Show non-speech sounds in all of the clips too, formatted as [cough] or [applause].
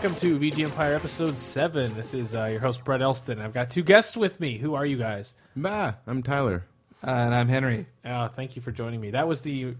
And welcome to VG Empire episode 7. This is uh, your host, Brett Elston. I've got two guests with me. Who are you guys? Bah, I'm Tyler. Uh, and I'm Henry. Uh, thank you for joining me. That was the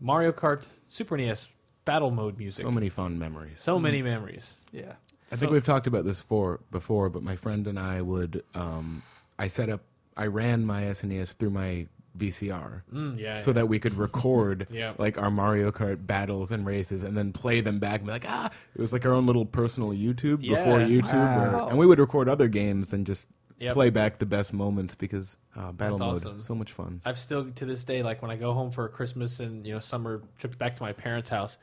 Mario Kart Super NES battle mode music. So many fond memories. So many memories. Yeah. I think So- we've talked about this for before, but my friend and I would. Um, I set up. I ran my SNES through my VCR. Mm, yeah. So that we could record [laughs] Yeah. like our Mario Kart battles and races, and then play them back and be like, ah, it was like our own little personal YouTube before YouTube, where- Wow. and we would record other games and just Yep. play back the best moments because uh, battle That's mode awesome. so much fun. I've still to this day, like when I go home for Christmas and you know summer trips back to my parents' house,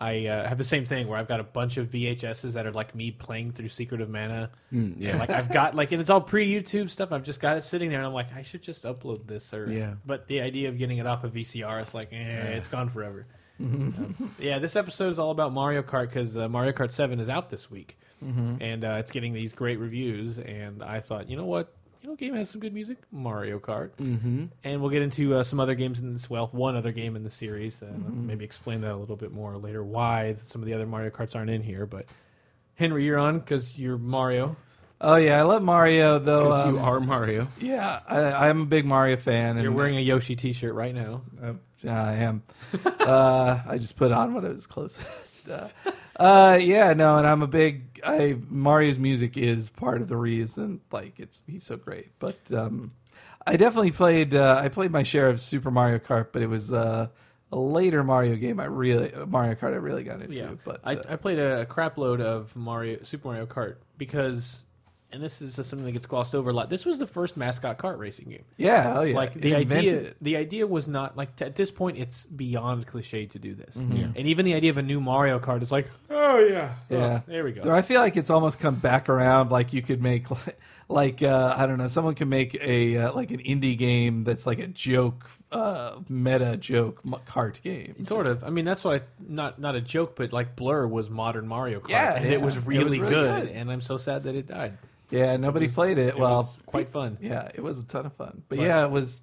I uh, have the same thing where I've got a bunch of VHSs that are like me playing through Secret of Mana. Mm, yeah. And, like I've got like and it's all pre YouTube stuff. I've just got it sitting there and I'm like I should just upload this or Yeah. But the idea of getting it off of VCR, it's like eh, it's gone forever. [laughs] Um, yeah, this episode is all about Mario Kart because uh, Mario Kart Seven is out this week, and uh, it's getting these great reviews. And I thought, you know what, you know, game has some good music, Mario Kart. mm-hmm. And we'll get into uh, some other games in this. Well, one other game in the series, and maybe explain that a little bit more later. Why some of the other Mario Karts aren't in here, but Henry, you're on because you're Mario. Oh yeah, I love Mario though. Because um, you are Mario. yeah, I, I'm a big Mario fan. And You're wearing a Yoshi T-shirt right now. Uh, yeah, I am. [laughs] uh, I just put on what was closest. Uh, uh, yeah, no, and I'm a big. I Mario's music is part of the reason. Like it's he's so great. But um, I definitely played. Uh, I played my share of Super Mario Kart, but it was uh, a later Mario game. I really Mario Kart. I really got into. Yeah, but I, I played a crap load of Mario Super Mario Kart because, and this is something that gets glossed over a lot. This was the first mascot kart racing game. yeah, oh yeah, like the idea it. the idea was not like t- at this point it's beyond cliche to do this Mm-hmm. and even the idea of a new mario kart is like oh yeah Oh, Yeah. there we go I feel like it's almost come back around. Like you could make, [laughs] like uh, I don't know, someone can make a uh, like an indie game that's like a joke, uh, meta joke kart game. Sort of i mean that's what i not not a joke but like blur was modern mario kart Yeah, and yeah. it was It was really, really good, good. and i'm so sad that it died Yeah, nobody played it. it well, was quite fun yeah, it was a ton of fun. But Right. yeah, it was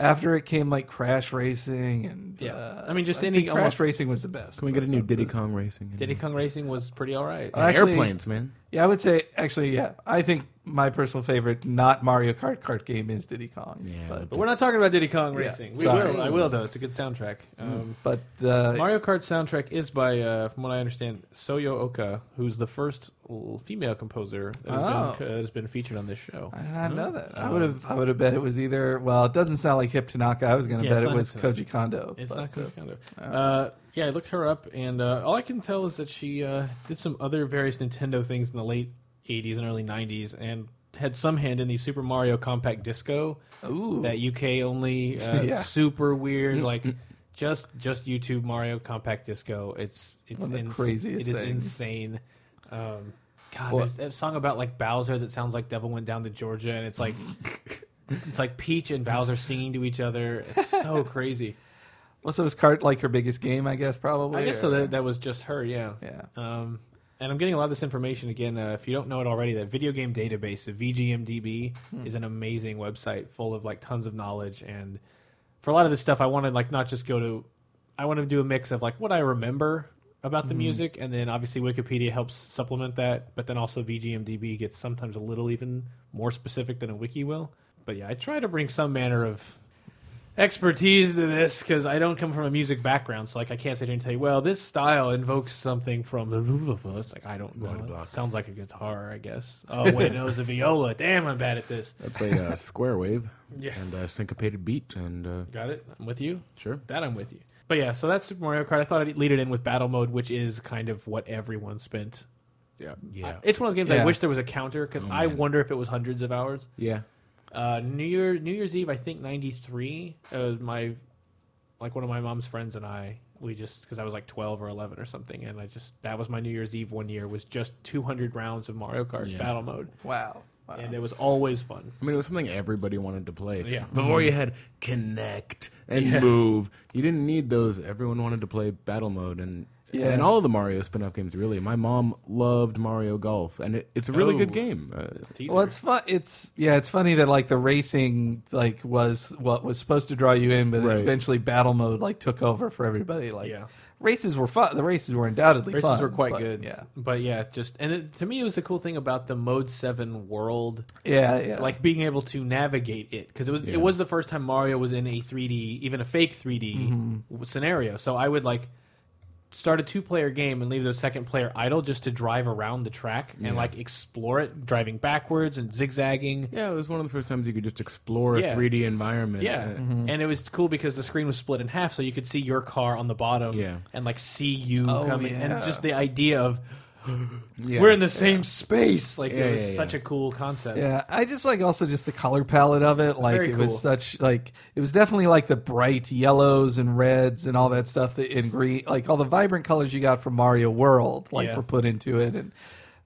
after it came like Crash Racing and Yeah. uh, I mean, just I any think Crash almost- Racing was the best. Can we get a new of Diddy Kong Racing? diddy kong racing was pretty all right Uh, actually- Airplanes, man. Yeah, I would say actually, yeah, I think my personal favorite not Mario Kart kart game is Diddy Kong. Yeah, but, but we're not talking about diddy kong Yeah, racing we sorry. will i will though it's a good soundtrack um, but uh, Mario Kart soundtrack is by, uh, from what I understand, Soyo Oka, who's the first l- female composer that has, Oh. been, uh, has been featured on this show. I did not know that. I Um, would have. I would have bet it was either. Well, it doesn't sound like Hip Tanaka. I was going to Yeah, it's bet it not was Hip Koji Kondo. It's but, not Koji Kondo. uh, Uh, yeah, I looked her up, and uh, all I can tell is that she uh, did some other various Nintendo things in the late 80s and early 90s, and had some hand in the Super Mario Compact Disco, Ooh, that UK only, [laughs] uh, Yeah. super weird, [laughs] like just just YouTube Mario Compact Disco. It's it's One ins- craziest It is insane. Um, God, Well- there's a song about like Bowser that sounds like Devil Went Down to Georgia, and it's like [laughs] it's like Peach and Bowser singing to each other. It's so crazy. So was Kart like her biggest game? I guess probably. I guess so. That, that was just her, yeah. yeah. Um, and I'm getting a lot of this information again. Uh, if you don't know it already, that video game database, the VGMDB, Hmm. is an amazing website full of like tons of knowledge. And for a lot of this stuff, I want to like not just go to, I want to do a mix of like what I remember about Hmm. the music, and then obviously Wikipedia helps supplement that. But then also VGMDB gets sometimes a little even more specific than a wiki will. But yeah, I try to bring some manner of expertise to this because I don't come from a music background, so like I can't sit here and tell you, well, this style invokes something from the It's like I don't know. It sounds like a guitar, I guess. Oh wait, no, it's a viola. Damn, I'm bad at this. That's a uh, [laughs] square wave Yeah, and a syncopated beat, and uh, got it. I'm with you. sure. That I'm with you. But yeah, so that's Super Mario Kart. I thought I'd lead it in with battle mode, which is kind of what everyone spent. Yeah, yeah, It's one of those games I wish there was a counter because Oh, I man. wonder if it was hundreds of hours. yeah. Uh, New Year New Year's Eve, I think '93. Uh, my like one of my mom's friends and I, we just because I was like 12 or 11 or something, and I just that was my New Year's Eve one year was just 200 rounds of Mario Kart Yeah. battle mode, Wow. wow. and it was always fun. I mean, it was something everybody wanted to play. Yeah. Before you had Kinect and Yeah. move, you didn't need those. Everyone wanted to play battle mode, and Yeah. and all of the Mario spin-off games. Really, my mom loved Mario Golf, and it, it's a really Oh. good game. Uh, Well, it's fun. It's yeah, it's funny that like the racing like was what was supposed to draw you in, but Right. eventually battle mode like took over for everybody. Like Yeah. races were fun. The races were undoubtedly Races fun. were quite but, good. Yeah, But yeah, just and it, to me, it was the cool thing about the Mode Seven world, yeah, yeah. like being able to navigate it because it was Yeah. it was the first time Mario was in a 3D, even a fake 3D Mm-hmm. scenario. So I would like start a two player game and leave the second player idle just to drive around the track and Yeah. like explore it, driving backwards and zigzagging. yeah, it was one of the first times you could just explore Yeah. a 3D environment. Yeah, Uh, Mm-hmm. and it was cool because the screen was split in half, so you could see your car on the bottom, Yeah. and like see you Oh, coming, yeah. and just the idea of [laughs] yeah. we're in the same space. Like Yeah, it was yeah, yeah. such a cool concept. Yeah, I just like also just the color palette of it. Like it cool. was such like it was definitely like the bright yellows and reds and all that stuff that in green, like all the vibrant colors you got from Mario World, like Yeah. were put into it. And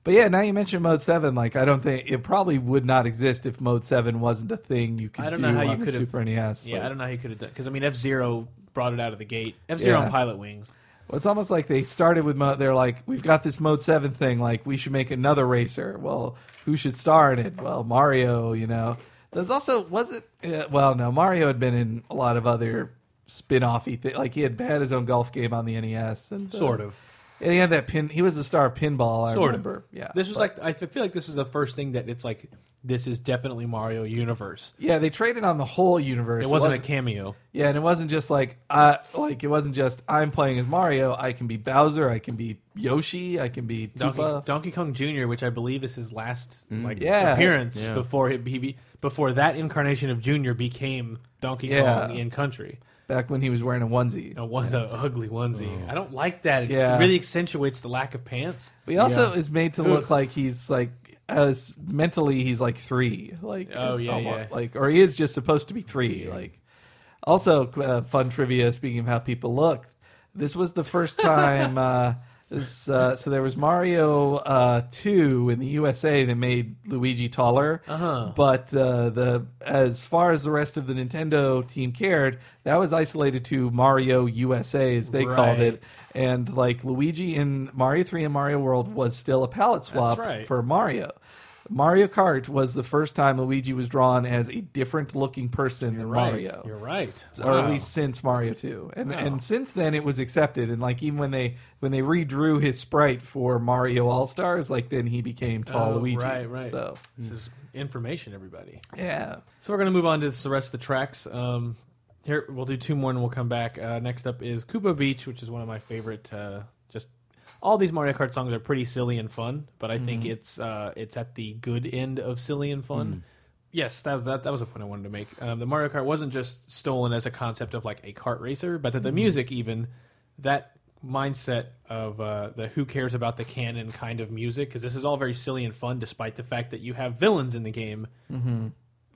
but yeah, now you mentioned Mode Seven. Like I don't think it probably would not exist if Mode Seven wasn't a thing you could I don't do know how you could have- Super NES. Yeah, Like, I don't know how you could have done because I mean F Zero brought it out of the gate. F Zero Yeah. on Pilot Wings. Well, it's almost like they started with Mo- they're like, we've got this Mode Seven thing. Like, we should make another racer. Well, who should star in it? Well, Mario. You know, there's also was it? Uh, well, no, Mario had been in a lot of other spin-offy things. Like he had had his own golf game on the NES, and uh, Sort of. And he had that pin. He was the star of pinball. I Sort remember. of. Yeah. This was but- like I feel like this is the first thing that it's like this is definitely Mario universe. yeah, they traded on the whole universe. It wasn't a cameo. Yeah, and it wasn't just like uh like it wasn't just I'm playing as Mario. I can be Bowser. I can be Yoshi. I can be Donkey, Koopa. Donkey Kong Jr., which I believe is his last like Yeah. appearance Yeah. before he, he be- before that incarnation of Junior became Donkey Yeah. Kong in Country. back when he was wearing a onesie. A know, one the ugly onesie. I don't like that. It Yeah. just really accentuates the lack of pants. But he also Yeah. is made to look like he's like as mentally he's like three, like Oh, yeah, almost- yeah. like or he is just supposed to be three. Like also uh, fun trivia. Speaking of how people look, this was the first [laughs] time. uh, this, uh, so there was Mario uh, two in the USA that made Luigi taller, Uh-huh. but uh, the as far as the rest of the Nintendo team cared, that was isolated to Mario USA as they called it, and like Luigi in Mario 3 and Mario World was still a palette swap right. for Mario. Mario Kart was the first time Luigi was drawn as a different looking person than Right. Mario. You're right. Or at least since Mario 2. And Wow. and since then it was accepted and like even when they when they redrew his sprite for Mario All-Stars, like then he became tall Oh, Luigi. Right, right. So, this is information, everybody. yeah. So we're gonna move on to the rest of the tracks. Um, here we'll do two more and we'll come back. Uh, next up is Koopa Beach, which is one of my favorite. Uh, just all these Mario Kart songs are pretty silly and fun, but I think it's uh, it's at the good end of silly and fun. Yes, that was that, that was a point I wanted to make. Um, the Mario Kart wasn't just stolen as a concept of like a kart racer, but that the music even that mindset of uh, the who cares about the canon kind of music because this is all very silly and fun, despite the fact that you have villains in the game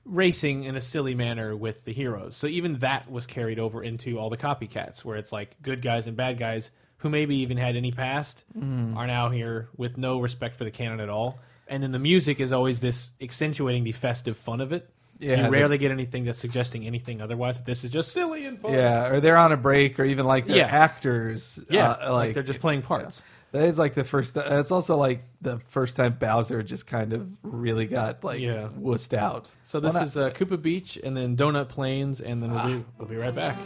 racing in a silly manner with the heroes. So even that was carried over into all the copycats, where it's like good guys and bad guys who maybe even had any past are now here with no respect for the canon at all. And then the music is always this accentuating the festive fun of it. Yeah, you rarely get anything that's suggesting anything otherwise. This is just silly and fun. Yeah, or they're on a break or even like they're Yeah. actors. yeah, uh, like, they're just playing parts. That is like the first. It's also like the first time Bowser just kind of really got like Yeah. wussed out. So this Well, is uh, Koopa Beach, and then Donut Plains, and then we'll, be, we'll be right back.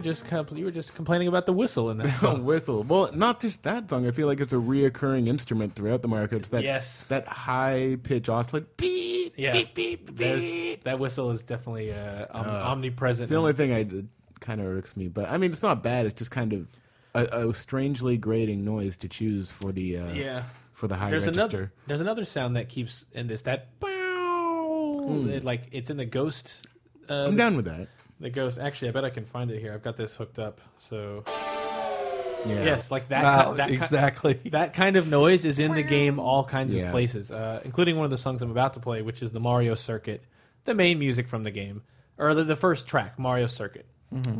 Were just compl- you were just complaining about the whistle in that [laughs] song. whistle. Well, not just that song. I feel like it's a reoccurring instrument throughout the Mario. It's that Yes. that high pitch oscillate. Beep, yeah, beep, beep, beep. that whistle is definitely uh, om- omnipresent. It's the only thing I did kind of irks me, but I mean, it's not bad. It's just kind of a, a strangely grating noise to choose for the uh, yeah. for the high There's register. another there's another sound that keeps in this that bow. It, like it's in the ghost. Uh, I'm down with that. The ghost. Actually, I bet I can find it here. I've got this hooked up. So Yeah. yes, like that. Wow, ki- that ki- exactly. [laughs] that kind of noise is in the game all kinds Yeah. of places, uh, including one of the songs I'm about to play, which is the Mario Circuit, the main music from the game, or the, the first track, Mario Circuit.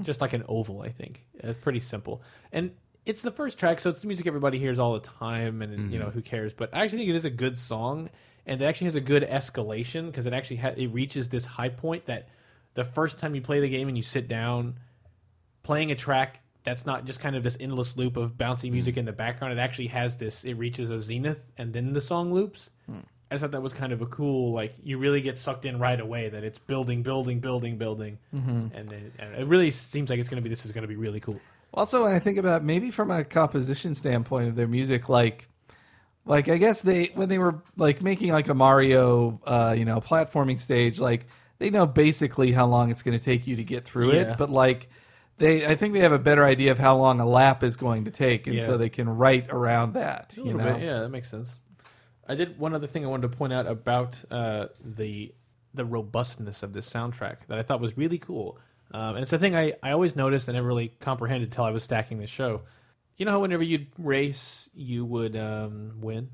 Just like an oval, I think. It's pretty simple. And it's the first track, so it's the music everybody hears all the time, and you know, who cares? But I actually think it is a good song, and it actually has a good escalation because it actually ha- it reaches this high point that the first time you play the game and you sit down playing a track that's not just kind of this endless loop of bouncy hmm. music in the background. It actually has this. It reaches a zenith, and then the song loops. Hmm. I just thought that was kind of a cool. Like you really get sucked in right away. That it's building, building, building, building, mm-hmm. and then and it really seems like it's going to be. This is going to be really cool. Also, when I think about maybe from a composition standpoint of their music, like, like I guess they when they were like making like a Mario, uh, you know, platforming stage, like they know basically how long it's going to take you to get through Yeah. it, but like they, I think they have a better idea of how long a lap is going to take, and Yeah. so they can write around that. You know, bit, yeah, that makes sense. I did one other thing I wanted to point out about uh, the the robustness of this soundtrack that I thought was really cool. Um, and it's a thing I, I always noticed and never really comprehended until I was stacking this show. You know how whenever you'd race, you would um, win?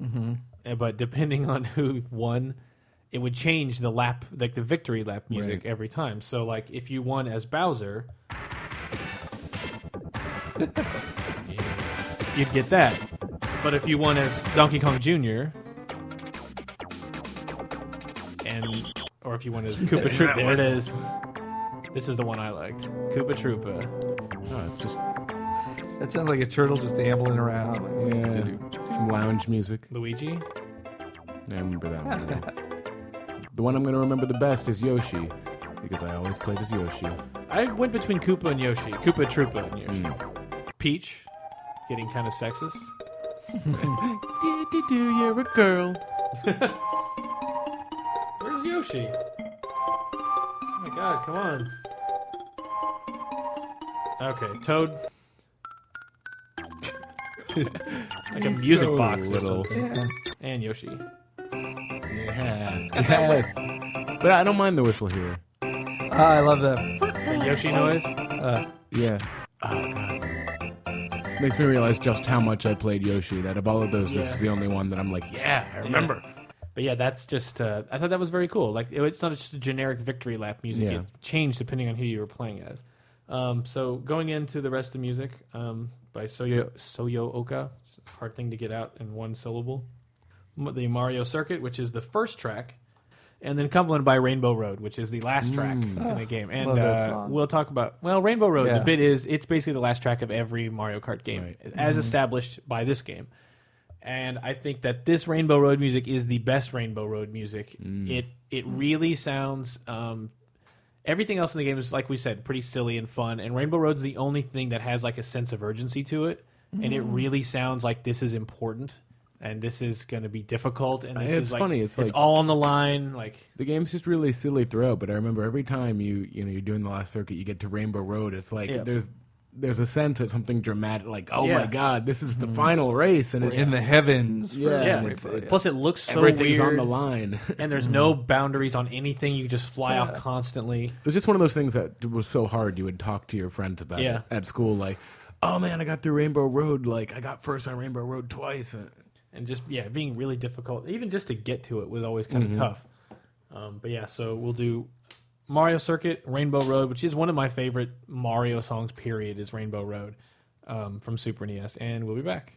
Mm-hmm. But depending [laughs] on who won, it would change the lap, like the victory lap music Right. every time. So, like, if you won as Bowser, [laughs] you'd get that. But if you won as Donkey Kong Jr. and or if you won as [laughs] Koopa Troopa, there it is. This is the one I liked. Koopa Troopa. Oh, just that sounds like a turtle just ambling around. yeah, some lounge music. Luigi. I remember that one. [laughs] the one I'm going to remember the best is Yoshi, because I always played as Yoshi. I went between Koopa and Yoshi. Koopa Troopa and Yoshi. Mm. Peach, getting kind of sexist. [laughs] Do, do, do, you're a girl. [laughs] Where's Yoshi? Oh my god, come on. Okay, Toad. [laughs] like a music so box or little. something. Yeah. And Yoshi. Yes, yes. But I don't mind the whistle here. Ah, I love that. The Yoshi noise. Uh, Yeah. Oh god. This makes me realize just how much I played Yoshi. That of all of those, this Yeah. is the only one that I'm like, yeah, I remember. But yeah, that's just. Uh, I thought that was very cool. Like it- it's not just a generic victory lap music. Yeah. It changed depending on who you were playing as. Um, so going into the rest of the music um, by Soyo Soyo Oka, hard thing to get out in one syllable. M- The Mario Circuit, which is the first track, and then complemented by Rainbow Road, which is the last track in the game. And love that uh, we'll talk about well, Rainbow Road. Yeah. The bit is it's basically the last track of every Mario Kart game, Right. as established by this game and I think that this Rainbow Road music is the best Rainbow Road music. It it really sounds. Um, everything else in the game is like we said, pretty silly and fun. And Rainbow Road's the only thing that has like a sense of urgency to it. and it really sounds like this is important and this is going to be difficult and this It's is like, funny, it's like- all on the line. Like The game's just really silly throughout, but I remember every time you you know you're doing the last circuit, you get to Rainbow Road. It's like Yeah. there's there's a sense of something dramatic, like oh Yeah. my god, this is the mm-hmm. final race, and We're it's in the heavens. Yeah, yeah, and Rainbow, it's- yeah. plus it looks so everything's weird on the line. and there's [laughs] no boundaries on anything. You just fly off constantly. It was just one of those things that was so hard. You would talk to your friends about Yeah. it at school, like, "Oh man, I got through Rainbow Road. Like, I got first on Rainbow Road twice." And just yeah, being really difficult. Even just to get to it was always kind of tough. Um, but yeah, so we'll do Mario Circuit, Rainbow Road, which is one of my favorite Mario songs. Period is Rainbow Road um, from Super NES, and we'll be back.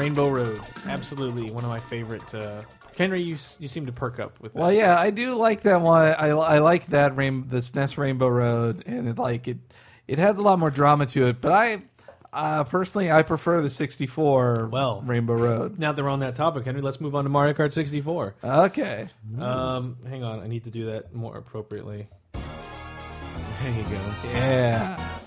Rainbow Road, absolutely one of my favorite. Uh, Henry, you you seem to perk up with that. Well, yeah, I do like that one. I, I like that rain, the SNES Rainbow Road, and it like it. It has a lot more drama to it, but I uh, personally I prefer the 64 Well. Rainbow Road. Now that we're on that topic, Henry, let's move on to Mario Kart 64. Okay, Um, hang on, I need to do that more appropriately. There you go. yeah,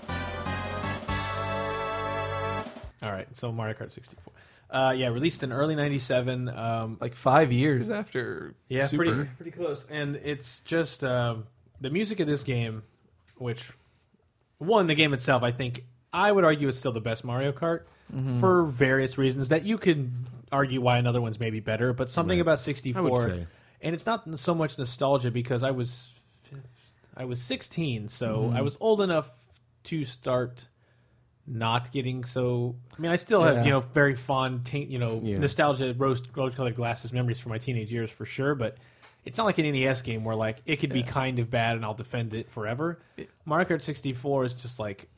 All right, so Mario Kart 64. Uh, yeah, released in early '97. Um, like five years after yeah, Super. pretty pretty close. And it's just um, the music of this game, which one the game itself, I think I would argue it's still the best Mario Kart for various reasons that you could argue why another one's maybe better. But something Right. about 64, and it's not so much nostalgia because I was I was 16, so I was old enough to start not getting so. I mean, I still have Yeah. you know very fond, taint, you know, Yeah. nostalgia, rose rose colored glasses memories from my teenage years for sure. But it's not like an NES game where like it could be kind of bad and I'll defend it forever. Mario Kart 64 is just like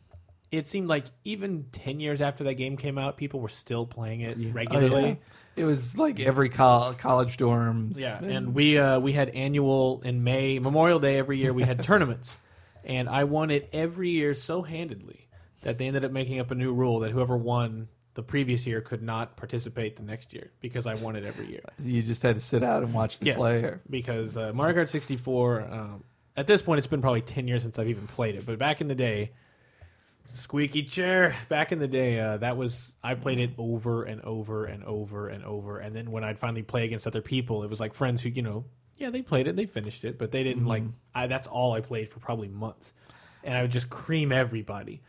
it seemed like even 10 years after that game came out, people were still playing it Oh, yeah. regularly. It was like every col- college dorms. Yeah, and we uh, we had annual in May Memorial Day every year. We had [laughs] tournaments, and I won it every year so handedly that they ended up making up a new rule that whoever won the previous year could not participate the next year because I won it every year. you just had to sit out and watch the Yes, player. because uh, Mario Kart 64. Um, at this point, it's been probably 10 years since I've even played it, but back in the day. Squeaky chair. Back in the day, uh, that was I played it over and over and over and over, and then when I'd finally play against other people, it was like friends who you know, yeah, they played it, they finished it, but they didn't like. I, that's all I played for probably months, and I would just cream everybody.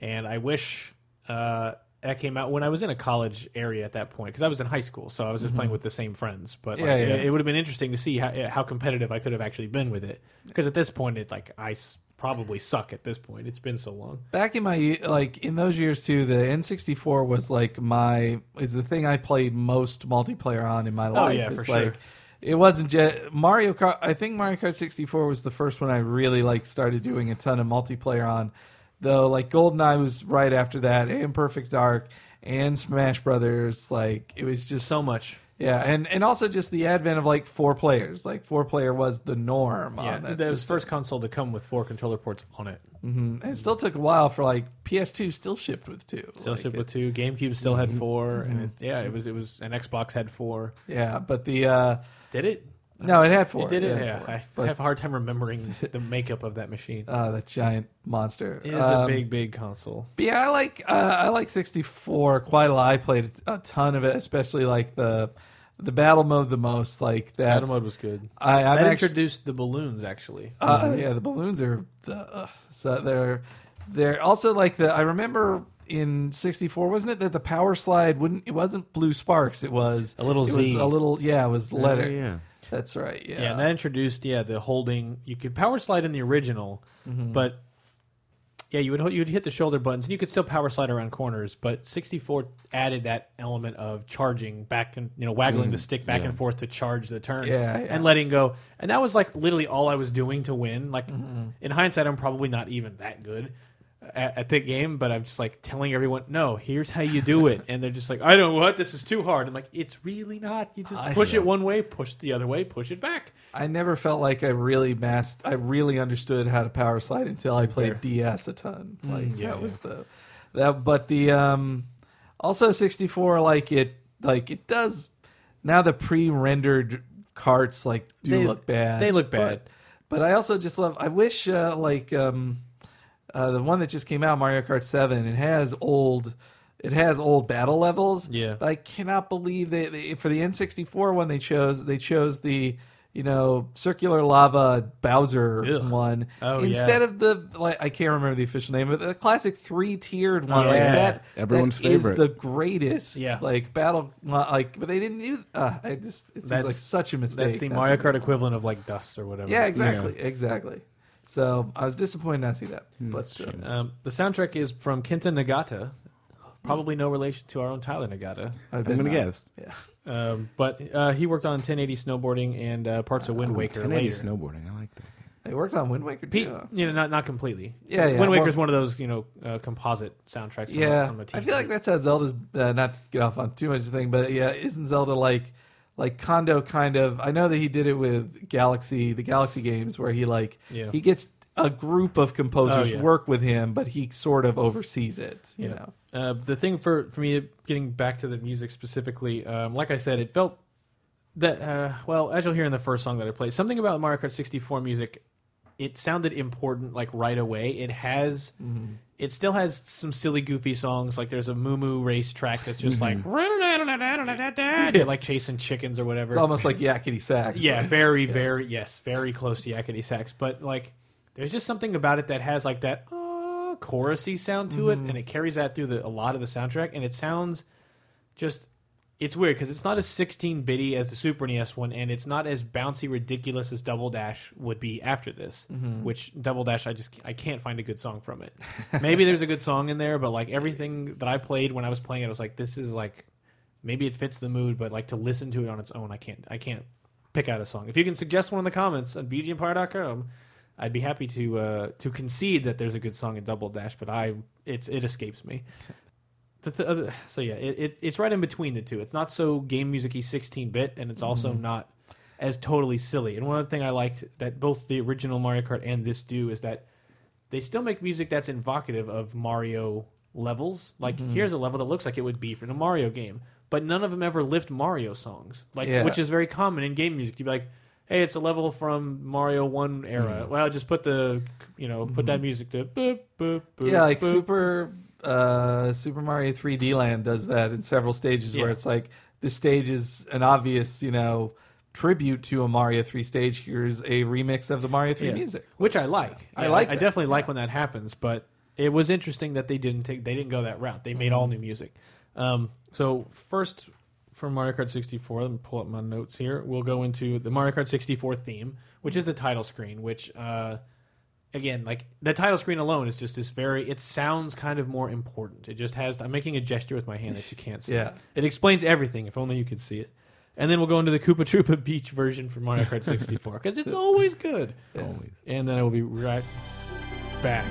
And I wish uh, that came out when I was in a college area at that point because I was in high school, so I was just playing with the same friends. But like, Yeah, yeah. it, it would have been interesting to see how, how competitive I could have actually been with it because at this point, it's like I s- probably suck at this point. It's been so long. back in my like in those years too the n64 was like my is the thing i played most multiplayer on in my life Oh, yeah, It's for like sure. it wasn't just mario kart i think mario kart 64 was the first one i really like started doing a ton of multiplayer on though like goldeneye was right after that and perfect dark and smash brothers like it was just So much. yeah and and also just the advent of like four players like four player was the norm Yeah, on that that was system. first console to come with four controller ports on it. Mhm. And it still took a while for like PS2 still shipped with two. Still Like, shipped it- with two. GameCube still had 4 Mm-hmm. and it, yeah, it was it was and Xbox had four. Yeah, but the uh Did it? No, it had four. It did it. had Yeah, four. I But, have a hard time remembering the makeup of that machine. [laughs] uh, that giant monster. It is Um, a big, big console. But yeah, I like uh, I like 64 quite a lot. I played a ton of it, especially like the the battle mode the most. Like that. Battle mode was good. I, I'm That actually introduced the balloons actually. Uh, yeah, the balloons are uh, so they're they're also like the. I remember in '64, wasn't it that the power slide wouldn't? It wasn't blue sparks. It was A little it Z. Was a little yeah. It was letter. Oh, yeah. That's right. Yeah. Yeah, and that introduced yeah the holding. You could power slide in the original, Mm-hmm. but yeah, you would you would hit the shoulder buttons, and you could still power slide around corners. But 64 added that element of charging back and you know waggling the stick back yeah. and forth to charge the turn, Mm, Yeah, yeah. and letting go. And that was like literally all I was doing to win. Like Mm-hmm. in hindsight, I'm probably not even that good. At, at the game, but I'm just like telling everyone, no, here's how you do it, [laughs] and they're just like, I don't know what this is too hard. I'm like, it's really not. You just I push know. it one way, push the other way, push it back. I never felt like I really mastered. I really understood how to power slide until I played Fair. DS a ton. Like Mm, yeah, that yeah. was the that. But the um also 64 like it like it does now the pre-rendered carts like do They- look bad. they look but- bad. But, I also just love. I wish uh, like um uh, the one that just came out Mario Kart 7 it has old. It has old battle levels. Yeah. But I cannot believe they, they for the N64 one they chose they chose the you know circular lava Bowser Ugh. one Oh, instead yeah. of the like I can't remember the official name but the classic three tiered one like Yeah. that Everyone's that is favorite. the greatest Yeah. like battle like but they didn't do uh, I just it seems That's- like such a mistake That's the Mario Kart equivalent of like Dust or whatever. yeah exactly exactly so I was disappointed not to see that but uh, Um, the soundtrack is from Kenta Nagata. Probably no relation to our own Tyler Nagata. I'd I'm gonna not. guess. yeah Um, but uh, he worked on 1080 snowboarding and uh, parts of Wind Waker 1080 later. snowboarding. I like that. they worked on Wind Waker Pe- too huh? you know, not not completely. Yeah, yeah, Wind well- Waker's one of those you know uh, composite soundtracks. From, yeah, from a I feel like that's how Zelda's. Uh, not to get off on too much of the thing, but yeah, isn't Zelda like like Kondo kind of? I know that he did it with Galaxy, the Galaxy games, where he like Yeah. he gets a group of composers Oh, yeah. work with him, but he sort of oversees it. You Yeah. know, Uh, the thing for for me, getting back to the music specifically, um, like I said, it felt that uh, well, as you'll hear in the first song that I played, something about Mario Kart 64 music, it sounded important like right away. It has, Mm-hmm. it still has some silly, goofy songs. Like there's a Moo Moo race track that's just like [laughs] like chasing chickens or whatever. it's almost like yakety sax. Yeah, very, very, yes, very close to Yakety Sax. But like, there's just something about it that has like that uh, chorusy sound to it, and it carries that through the, a lot of the soundtrack, and it sounds just. It's weird because it's not as 16 bitty as the Super NES one, and it's not as bouncy, ridiculous as Double Dash would be after this. Which Double Dash, I just I can't find a good song from it. [laughs] Maybe there's a good song in there, but like everything that I played when I was playing it, I was like, this is like maybe it fits the mood, but like to listen to it on its own, I can't. I can't pick out a song. If you can suggest one in the comments on VGEmpire.com, I'd be happy to uh, to concede that there's a good song in Double Dash, but I it's it escapes me. The th- other, [sighs] so yeah, it, it it's right in between the two. It's not so game musicy 16 bit, and it's also mm-hmm. not as totally silly. And one other thing I liked that both the original Mario Kart and this do is that they still make music that's invocative of Mario levels. Like mm-hmm. here's a level that looks like it would be from a Mario game, but none of them ever lift Mario songs. Like Yeah. which is very common in game music. You'd be like, "Hey, it's a level from Mario One era." Mm. Well, just put the you know put that mm-hmm. music to boop boop boop. yeah, like boop. Super uh, Super Mario 3D Land does that in several stages where it's like this stage is an obvious, you know, tribute to a Mario 3 stage. Here's a remix of the Mario 3 Yeah. music. which I like. I like I that. definitely like when that happens. But it was interesting that they didn't take they didn't go that route. They made all Mm-hmm. new music. Um, so first for Mario Kart 64, let me pull up my notes here. We'll go into the Mario Kart 64 theme, which is the title screen. Which uh, again, like the title screen alone is just this very. It sounds kind of more important. It just has. I'm making a gesture with my hand that you can't see. [laughs] Yeah. It explains everything. If only you could see it. And then we'll go into the Koopa Troopa [laughs] Beach version for Mario Kart [laughs] 64 because it's always good. Always. And then I will be right back.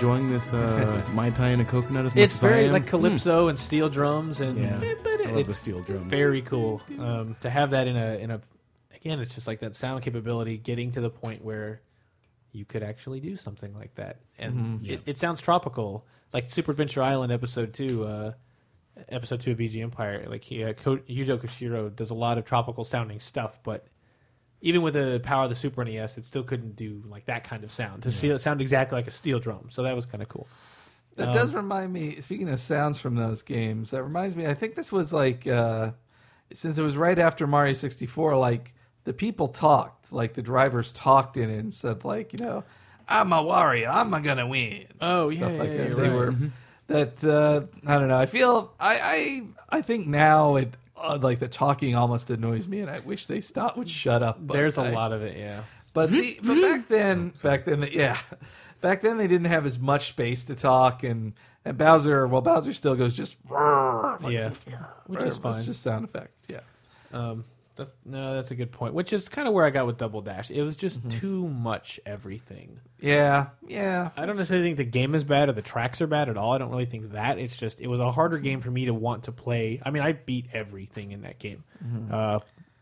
Enjoying this uh, [laughs] mai tai and a coconut as much It's as I very am? like calypso and steel drums and Yeah. eh, but I love the it's steel drums. very cool um, to have that in a in a again it's just like that sound capability getting to the point where you could actually do something like that and Mm-hmm. it, it sounds tropical like super adventure island episode 2 uh, episode 2 of bg empire like he, uh, Ko- yuzo koshiro does a lot of tropical sounding stuff but even with the power of the super nes it still couldn't do like that kind of sound to it sound exactly like a steel drum so that was kind of cool That Um, does remind me. Speaking of sounds from those games, that reminds me. I think this was like uh, since it was right after Mario sixty four. Like the people talked, like the drivers talked in it and said, like you know, I'm a warrior. I'm gonna win. Oh, stuff yeah, like yeah, that. yeah, They right. were that. Uh, I don't know. I feel I I I think now it. Uh, like the talking almost annoys me, and I wish they stop would shut up. but There's a I- lot of it, yeah. but the, but back then, back then, yeah, back then they didn't have as much space to talk, and and Bowser, well, Bowser still goes just like, Yeah, [laughs] which is fine. It's just sound effect. Yeah, Um, that, no, that's a good point. Which is kind of where I got with Double Dash. It was just too much everything. yeah, yeah. I don't necessarily think the game is bad or the tracks are bad at all. I don't really think that. It's just it was a harder game for me to want to play. I mean, I beat everything in that game, uh,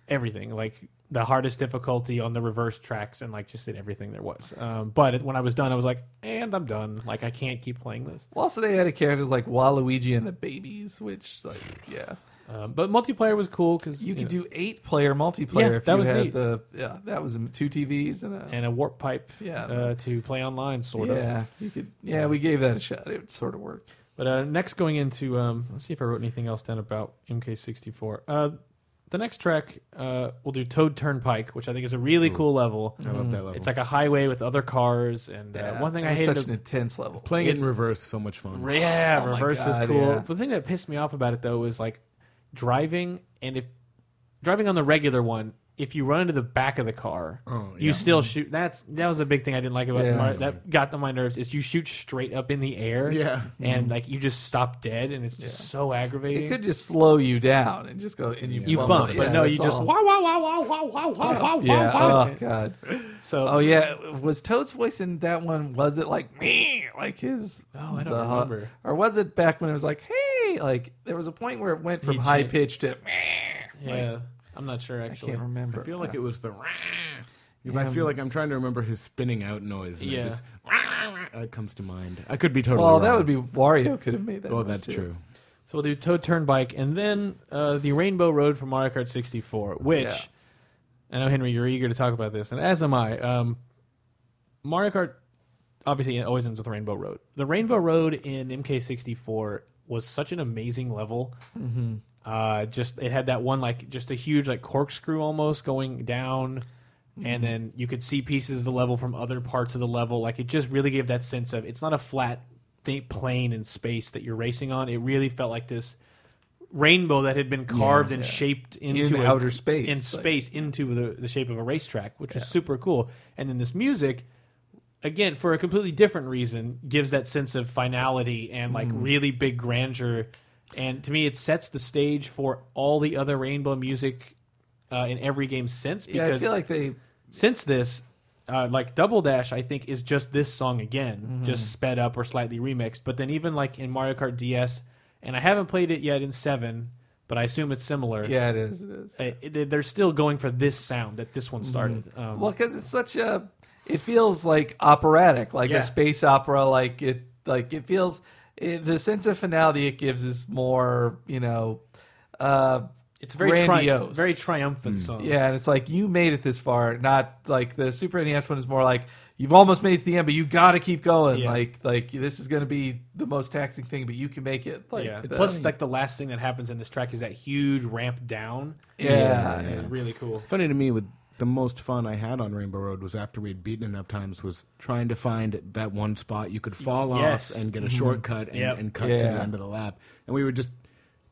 everything like the hardest difficulty on the reverse tracks and like just did everything there was. Um, but when I was done, I was like, and I'm done. Like I can't keep playing this. Well, also they had characters like Waluigi and the babies, which like yeah, Um, but multiplayer was cool because you could do eight player multiplayer Yeah, if that you was had neat. the yeah that was two TVs and a and a warp pipe Yeah. uh, to play online, sort of. yeah you could yeah we gave that a shot. It sort of worked. But uh, next, going into um, let's see if I wrote anything else down about MK64. Uh, the next track, uh, we'll do Toad Turnpike, which I think is a really cool level. I love that level. It's like a highway with other cars, and uh, Yeah, one thing I was hated. such an intense level. Playing it in reverse, so much fun. yeah, Oh my reverse is cool. yeah. The thing that pissed me off about it though was like driving, and if driving on the regular one, if you run into the back of the car, Oh, you still shoot. That's that was a big thing I didn't like about Yeah. Mario, that got on my nerves. Is you shoot straight up in the air, Yeah. and mm-hmm. like you just stop dead, and it's just so aggravating. It could just slow you down and just go and you you bump, bump, but Yeah, no, you just all. wow wow wow wow wow wow wow wow Yeah. wow. Oh god. So Oh yeah. Was Toad's voice in that one? Was it like me? Like his? Oh, I don't the- uh, remember. Or was it back when it was like, hey? Like there was a point where it went from He high cha- pitch to. yeah, I'm not sure I actually. can't remember. I feel like it was the because I feel like I'm trying to remember his spinning out noise. And Yeah. it just, that comes to mind. I could be totally. Well, that would be Wario could have made that. Oh, noise, that's too. true. So we'll do Toad Turnpike, and then uh, the Rainbow Road from Mario Kart 64, which Yeah. I know Henry, you're eager to talk about this, and as am I. Um, Mario Kart obviously it always ends with Rainbow Road. The Rainbow Road in MK64 was such an amazing level. Mm-hmm. Uh, just it had that one like just a huge like corkscrew almost going down, Mm-hmm. and then you could see pieces of the level from other parts of the level. Like it just really gave that sense of it's not a flat thing, plane in space that you're racing on. It really felt like this rainbow that had been carved and yeah. shaped into In a- outer space, in like- space into the, the shape of a racetrack, which was super cool. And then this music, again, for a completely different reason, gives that sense of finality and like Mm. really big grandeur. And to me, it sets the stage for all the other rainbow music uh, in every game since. Yeah, Because I feel like they. since this, uh, like Double Dash, I think is just this song again, Mm-hmm. just sped up or slightly remixed. But then even like in Mario Kart DS, and I haven't played it yet in Seven, but I assume it's similar. Yeah, it is. It is. Uh, it- they're still going for this sound that this one started. Um, Mm-hmm. Well, because it's such a, it feels like operatic, like Yeah. a space opera. Like it, like it feels. It, the sense of finality it gives is more, you know, uh, it's a very tri- very triumphant song. yeah, and it's like you made it this far. Not like the Super NES one is more like you've almost made it to the end, but you got to keep going. Yeah. Like, like this is going to be the most taxing thing, but you can make it. Like, yeah. the- Plus, like the last thing that happens in this track is that huge ramp down. yeah, Yeah, yeah. Really cool. Funny to me, with the most fun I had on Rainbow Road was after we'd beaten enough times was trying to find that one spot you could fall Yes. off and get a mm-hmm. shortcut and, Yep. and cut to the end of the lap, and we would just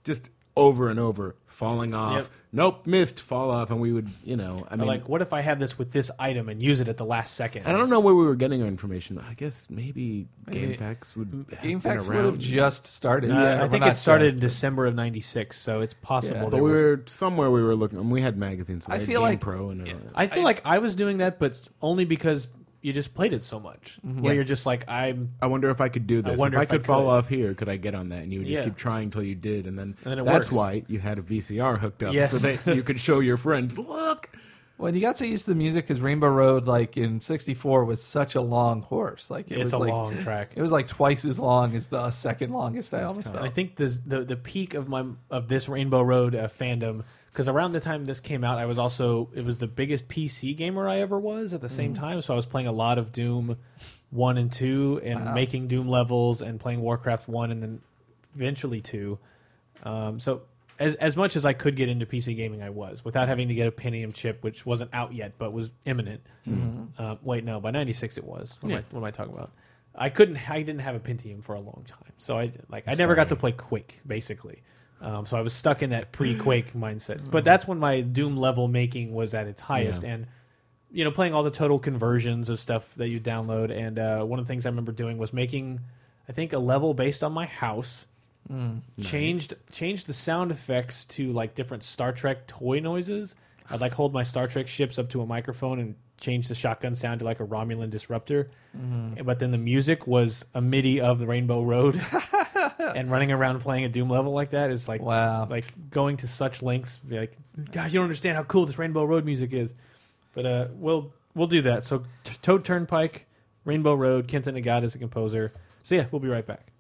just over and over falling off. Yep. Nope, missed, fall off, and we would, you know, I Or mean, like, what if I have this with this item and use it at the last second? I don't know where we were getting our information. I guess maybe, Maybe- GameFAQs would have Game been Facts would around. have just started. Uh, Yeah, I think it started just, in December of '96, so it's possible. Yeah. there But we was- were somewhere we were looking. and we had magazines. So I we had feel Game like- Pro and uh, I feel like I was doing that, but only because you just played it so much. Where Yeah. you're just like, I'm. I wonder if I could do this. I wonder if I if I could fall off here, could I get on that? And you would just Yeah. keep trying till you did, and then, And then it that's works. why you had a VCR hooked up Yes. so that you could show your friends. [laughs] Look, When you got so used to the music, because Rainbow Road, like in '64, was such a long course. Like it It's was a like long track. it was like twice as long as the second longest. I almost And I think this, the the peak of my of this Rainbow Road uh, fandom because around the time this came out, I was also it was the biggest PC gamer I ever was at the same Mm. time. So I was playing a lot of Doom one and two, and making Doom levels, and playing Warcraft one, and then eventually two. Um, so as as much as I could get into PC gaming, I was without having to get a Pentium chip, which wasn't out yet but was imminent. Uh, wait, no, by '96 it was. What, am I, what am I talking about? I couldn't. I didn't have a Pentium for a long time, so I like I never got to play Quake basically. Um, so I was stuck in that pre-Quake mindset. But that's when my Doom level making was at its highest, Yeah. and you know, playing all the total conversions of stuff that you download. And uh, one of the things I remember doing was making, I think, a level based on my house. Changed changed the sound effects to like different Star Trek toy noises. I'd like hold my Star Trek ships up to a microphone and change the shotgun sound to like a Romulan disruptor. But then the music was a MIDI of the Rainbow Road, [laughs] and running around playing a Doom level like that is like Wow. like going to such lengths. Be like, guys, you don't understand how cool this Rainbow Road music is. But uh, we'll we'll do that. So Toad Turnpike, Rainbow Road, Kenta Nagata is the composer. So yeah, we'll be right back.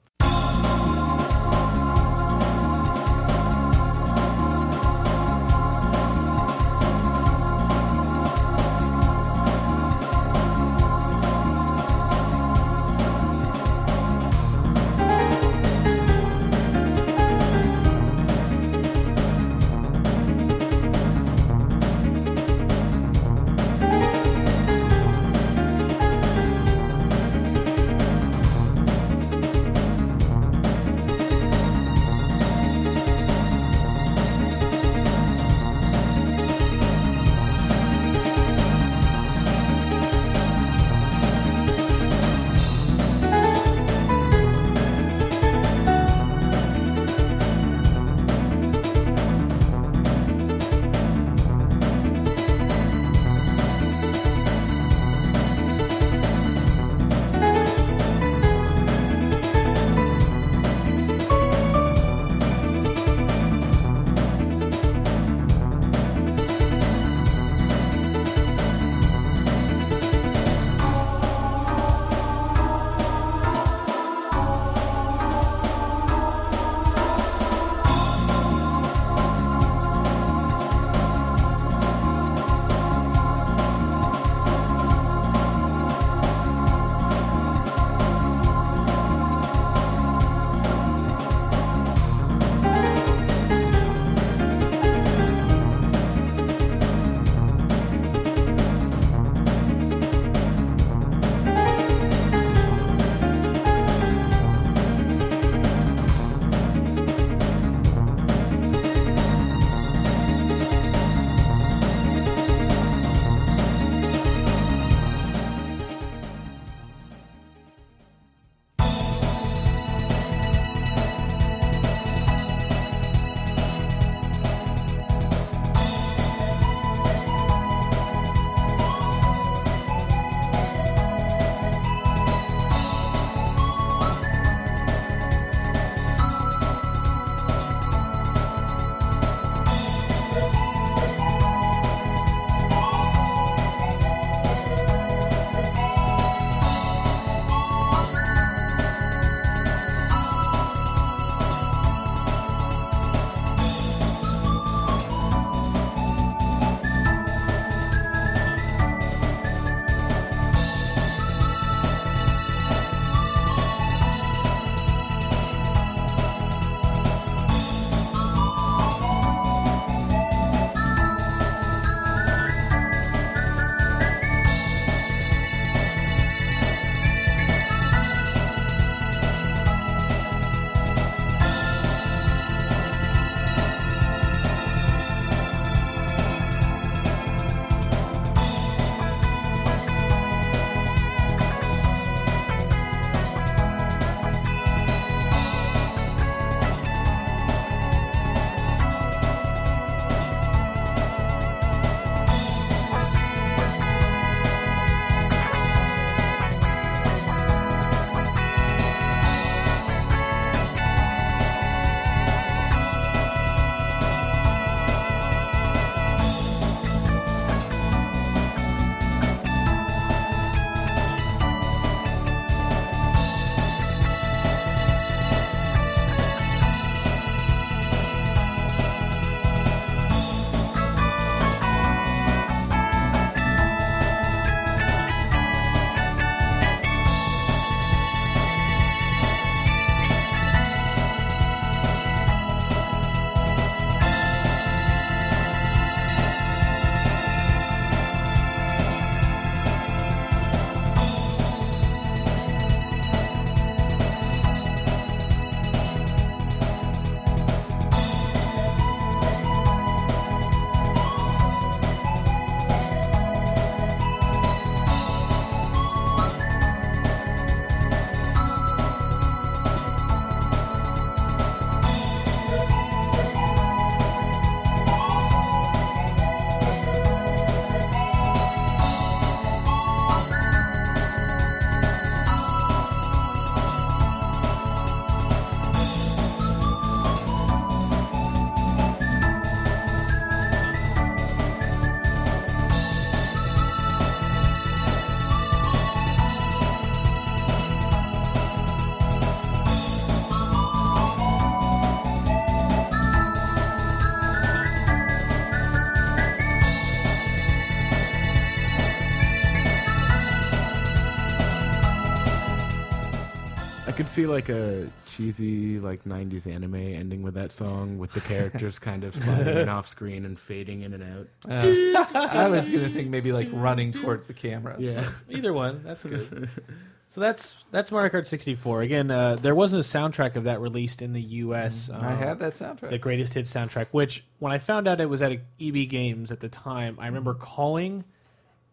See like a cheesy like '90s anime ending with that song, with the characters kind of sliding in [laughs] off screen and fading in and out. Uh, I was gonna think maybe like running towards the camera. Yeah, Either one, that's good. [laughs] so that's that's Mario Kart 64. Again, uh, there wasn't a soundtrack of that released in the U.S. I um, had that soundtrack. the greatest hits soundtrack. Which when I found out it was at EB Games at the time, I remember calling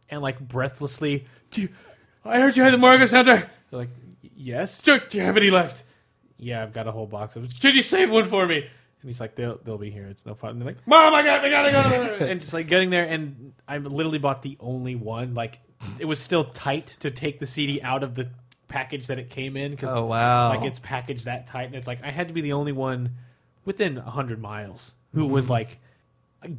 and like breathlessly, "Do you, I heard you had the Mario Kart soundtrack." They're like, "Yes." Do do you have any left? Yeah, I've got a whole box of. Should you save one for me? And he's like, "They'll they'll be here. It's no problem." And they're like, "Mom, I got, I got, I got," and just like getting there, and I literally bought the only one. Like, it was still tight to take the CD out of the package that it came in because oh wow! like it's packaged that tight, and it's like I had to be the only one within hundred miles who mm-hmm. was like,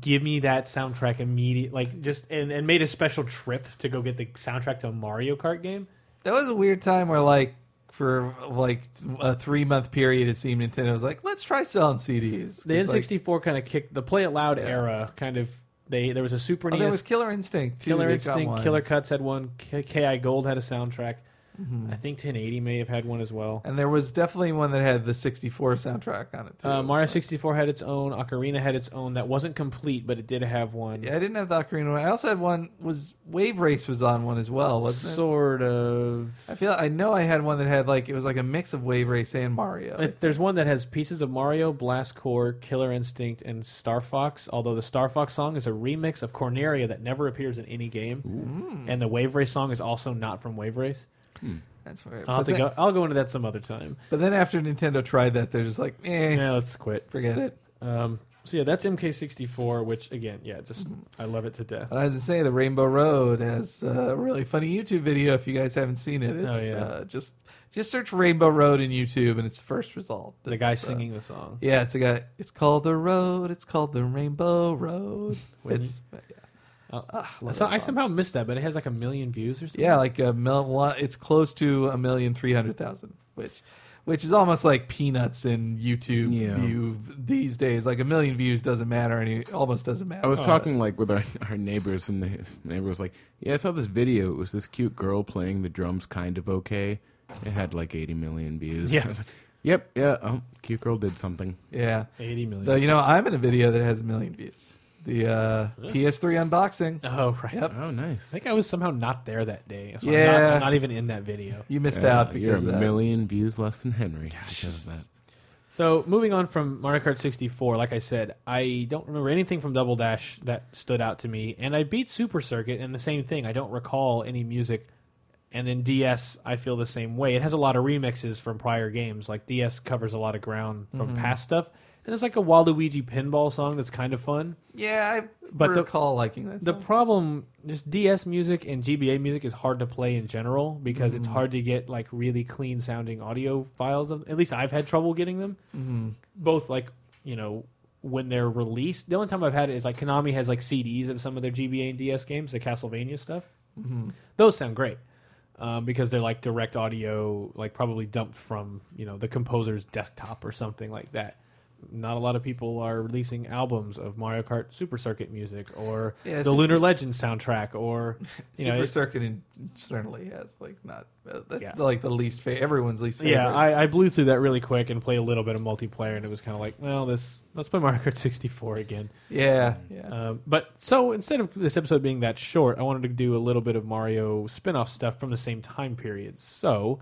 "Give me that soundtrack immediate!" Like just and, and made a special trip to go get the soundtrack to a Mario Kart game. that was a weird time where like for like a three month period, it seemed Nintendo was like, let's try selling CDs. The N64 kind of kicked the Play It Loud Yeah. era. Kind of they there was a Super Oh, there was Killer Instinct. Too. Killer Instinct. Killer Cuts had one. Ki Gold had a soundtrack. Mm-hmm. I think 1080 may have had one as well. and there was definitely one that had the 64 soundtrack on it too. Uh, Mario 64 had its own. Ocarina had its own. That wasn't complete, but it did have one. Yeah, I didn't have the Ocarina one. I also had one. Was Wave Race was on one as well, wasn't it? Sort of. I feel I know I had one that had like it was like a mix of Wave Race and Mario. It, there's one that has pieces of Mario, Blast Corps, Killer Instinct, and Star Fox. Although the Star Fox song is a remix of Corneria that never appears in any game, and the Wave Race song is also not from Wave Race. That's weird. I'll have to then, go. I'll go into that some other time. but then after Nintendo tried that, they're just like, eh, Yeah, let's quit. forget it. Um, so yeah, that's MK64, which again, yeah, just I love it to death. As I say, the Rainbow Road has a really funny YouTube video. If you guys haven't seen it, it's Oh, yeah. uh, just just search Rainbow Road in YouTube, and it's the first result. The It's, guy uh, singing the song. yeah, it's a guy. It's called the Road. It's called the Rainbow Road. it's Oh, ah, I, love saw- that I somehow missed that, but it has like a million views or something. Yeah, like a mil- It's close to a million three hundred thousand, which which is almost like peanuts in YouTube Yeah. view these days. Like a million views doesn't matter, and it almost doesn't matter. I was Oh. talking like with our, our neighbors, and the neighbor was like, "Yeah, I saw this video. It was this cute girl playing the drums, kind of okay. It had like 80 million views. Yeah. [laughs] I was like, yep, yeah. Oh, cute girl did something. yeah. 80 million. Though you know, I'm in a video that has a million views. The uh, PS3 unboxing. oh right. Yep. Oh, nice. I think I was somehow not there that day. So I'm Yeah. not, I'm not even in that video. You missed Yeah, out you're a of that. million views less than Henry because of that. So moving on from Mario Kart 64, like I said, I don't remember anything from Double Dash that stood out to me, and I beat Super Circuit, and the same thing. I don't recall any music. And then DS, I feel the same way. It has a lot of remixes from prior games. Like DS covers a lot of ground from Mm-hmm. past stuff. And there's like a Waluigi pinball song that's kind of fun. Yeah, I But the- recall liking that. The problem, just DS music and GBA music is hard to play in general because it's hard to get like really clean sounding audio files. Of, at least I've had trouble getting them. Mm-hmm. Both like you know when they're released. The only time I've had it is like Konami has like CDs of some of their GBA and DS games, the Castlevania stuff. Mm-hmm. Those sound great. Um, because they're like direct audio, like probably dumped from you know the composer's desktop or something like that. Not a lot of people are releasing albums of Mario Kart Super Circuit music or Yeah, the Super- Lunar Legends soundtrack or [laughs] you Super know, Circuit in, certainly has like not. Uh, that's Yeah. like the least favorite. Everyone's least favorite. yeah. I, I blew through that really quick and played a little bit of multiplayer, and it was kind of like, well, this let's play Mario Kart 64 again. yeah, yeah. Um, but so instead of this episode being that short, I wanted to do a little bit of Mario spin-off stuff from the same time period. So,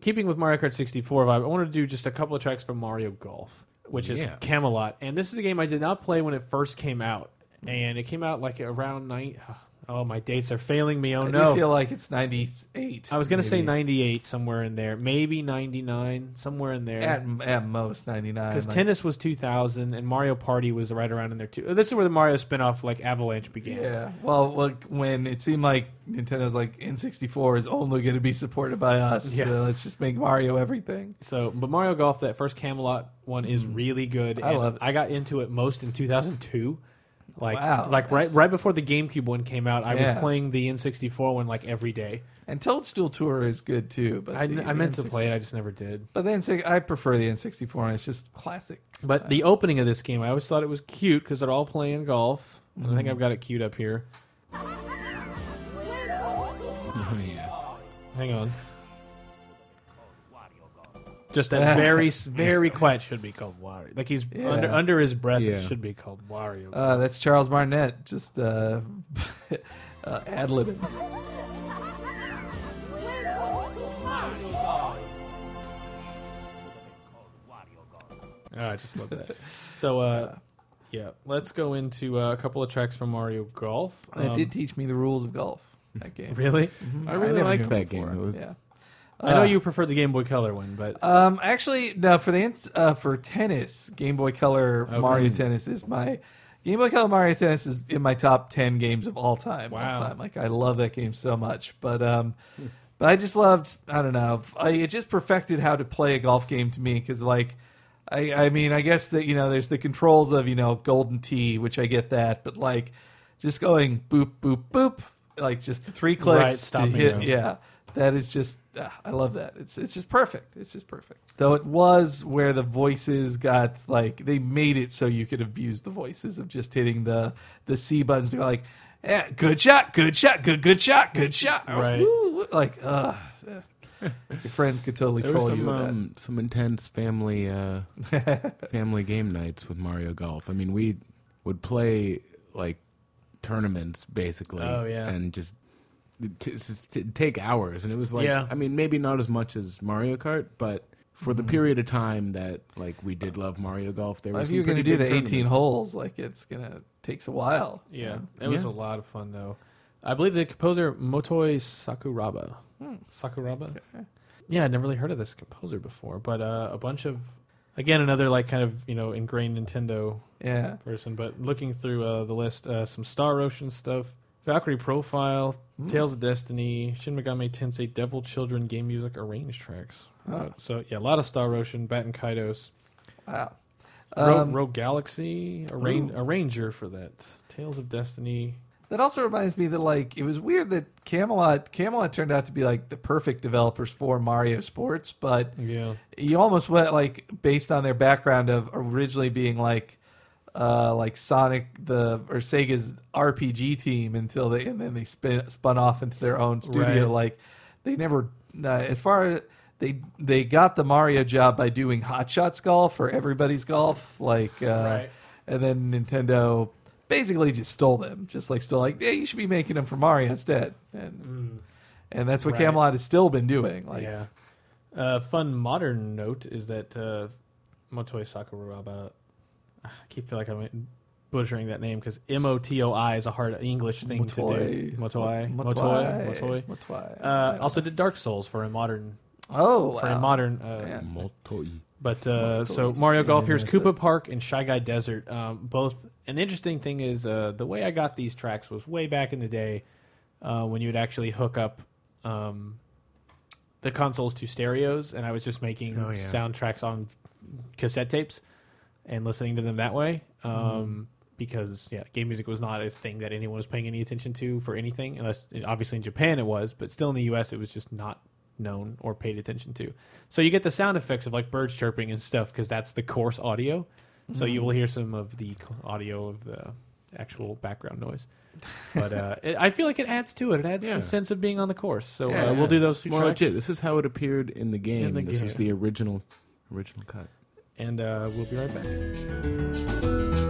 keeping with Mario Kart 64 vibe, I wanted to do just a couple of tracks from Mario Golf, which is Yeah. Camelot. And this is a game I did not play when it first came out, and it came out like around night. Oh, my dates are failing me. Oh I no! do feel like it's ninety eight. I was gonna say 98 somewhere in there, maybe 99 somewhere in there. at at most ninety nine. Because tennis was 2000 and Mario Party was right around in there too. This is where the Mario spin-off like Avalanche began. Yeah. Well, look, when it seemed like Nintendo's like N64 is only going to be supported by us, Yeah. so let's just make Mario everything. So, but Mario Golf, that first Camelot one is really good. Mm. I and love it. I got into it most in 2002. Like, Wow, like right that's- right before the GameCube one came out, I Yeah. was playing the N64 one like every day. And Toadstool Tour is good too. But I, the I meant to N64 play it, I just never did. But the N6, I prefer the N64, and it's just classic. But the opening of this game, I always thought it was cute because they're all playing golf. And Mm-hmm. I think I've got it queued up here. [laughs] Oh, yeah. Hang on. Just that [laughs] very very quiet should be called Wario. Like he's Yeah. under under his breath. Yeah. It should be called Wario. Uh, that's Charles Martinet just uh, [laughs] uh, ad libbing. Oh, I just love that. So, uh, [laughs] yeah, let's go into uh, a couple of tracks from Mario Golf. Um, did teach me the rules of golf. That game. really. I really never liked knew that game. It was Yeah. I know Uh, you prefer the Game Boy Color one, but Um, actually, no. For the ins- uh, for tennis, Game Boy Color. Mario Tennis is my Game Boy Color Mario Tennis is in my top ten games of all time. all Wow. time. Like I love that game so much, but um, but I just loved. I don't know. I, it just perfected how to play a golf game to me because like. I, I mean, I guess that you know, there's the controls of you know golden tee, which I get that, but like just going boop boop boop, like just three clicks Right, to stopping hit, yeah, that is just ah, I love that. It's it's just perfect. It's just perfect. Though it was where the voices got like they made it so you could abuse the voices of just hitting the the C buttons to go like, yeah, good shot, good shot, good good shot, good shot, [laughs] Right. Woo, woo. like uh, [laughs] your friends could totally There were troll some you um, some intense family uh, [laughs] family game nights with Mario Golf. I mean, we would play like tournaments basically. Oh, yeah. and just t- t- t- take hours, and it was like Yeah. I mean, maybe not as much as Mario Kart, but for the period of time that like we did love Mario Golf, there was. If you're going to do the 18 holes, like it's gonna takes a while. yeah, it was Yeah. a lot of fun though. I believe the composer Motoi Sakuraba. Sakuraba. Yeah, I'd never really heard of this composer before, but uh, a bunch of again another like kind of you know ingrained Nintendo Yeah, person. But looking through uh, the list, uh, some Star Ocean stuff, Valkyrie Profile, Tales of Destiny, Shin Megami Tensei, Devil Children game music arranged tracks. Uh, so yeah, a lot of Star Ocean, Baten Kaitos, wow. Rogue, Um, Rogue Galaxy, arrange, arranger for that. Tales of Destiny. That also reminds me that like it was weird that Camelot Camelot turned out to be like the perfect developers for Mario Sports, but Yeah, you almost went like based on their background of originally being like uh like Sonic the or Sega's RPG team until they and then they spin, spun off into their own studio Right. like they never uh, as far as they they got the Mario job by doing Hot Shots golf for everybody's golf like uh Right. and then Nintendo basically just stole them just like stole like hey you should be making them for Mario instead and and that's what Right. Camelot has still been doing like yeah. Uh, fun modern note is that uh, Motoi Sakuraba. I keep feeling like I'm butchering that name because M O T O I is a hard English thing to do. Motoi, Motoi, Motoi. Motoi. Uh, also did Dark Souls for a modern oh, for wow. a modern. Uh, Yeah. Multi. But uh, so Motoi. Mario Golf, Yeah, here's that's Koopa it. Park and Shy Guy Desert. Um, both. An interesting thing is uh, the way I got these tracks was way back in the day uh, when you would actually hook up um, the consoles to stereos, and I was just making Oh, yeah. soundtracks on cassette tapes and listening to them that way. Um, Mm-hmm. Because yeah, game music was not a thing that anyone was paying any attention to for anything, unless obviously in Japan it was, but still in the U.S. it was just not known or paid attention to. So you get the sound effects of like birds chirping and stuff because that's the coarse audio. So you will hear some of the audio of the actual background noise. But uh, [laughs] it, I feel like it adds to it. It adds Yeah. the sense of being on the course. So Yeah, uh, we'll do those more tracks, legit. This is how it appeared in the game. the this game. is the original original cut. And uh, we'll be right back.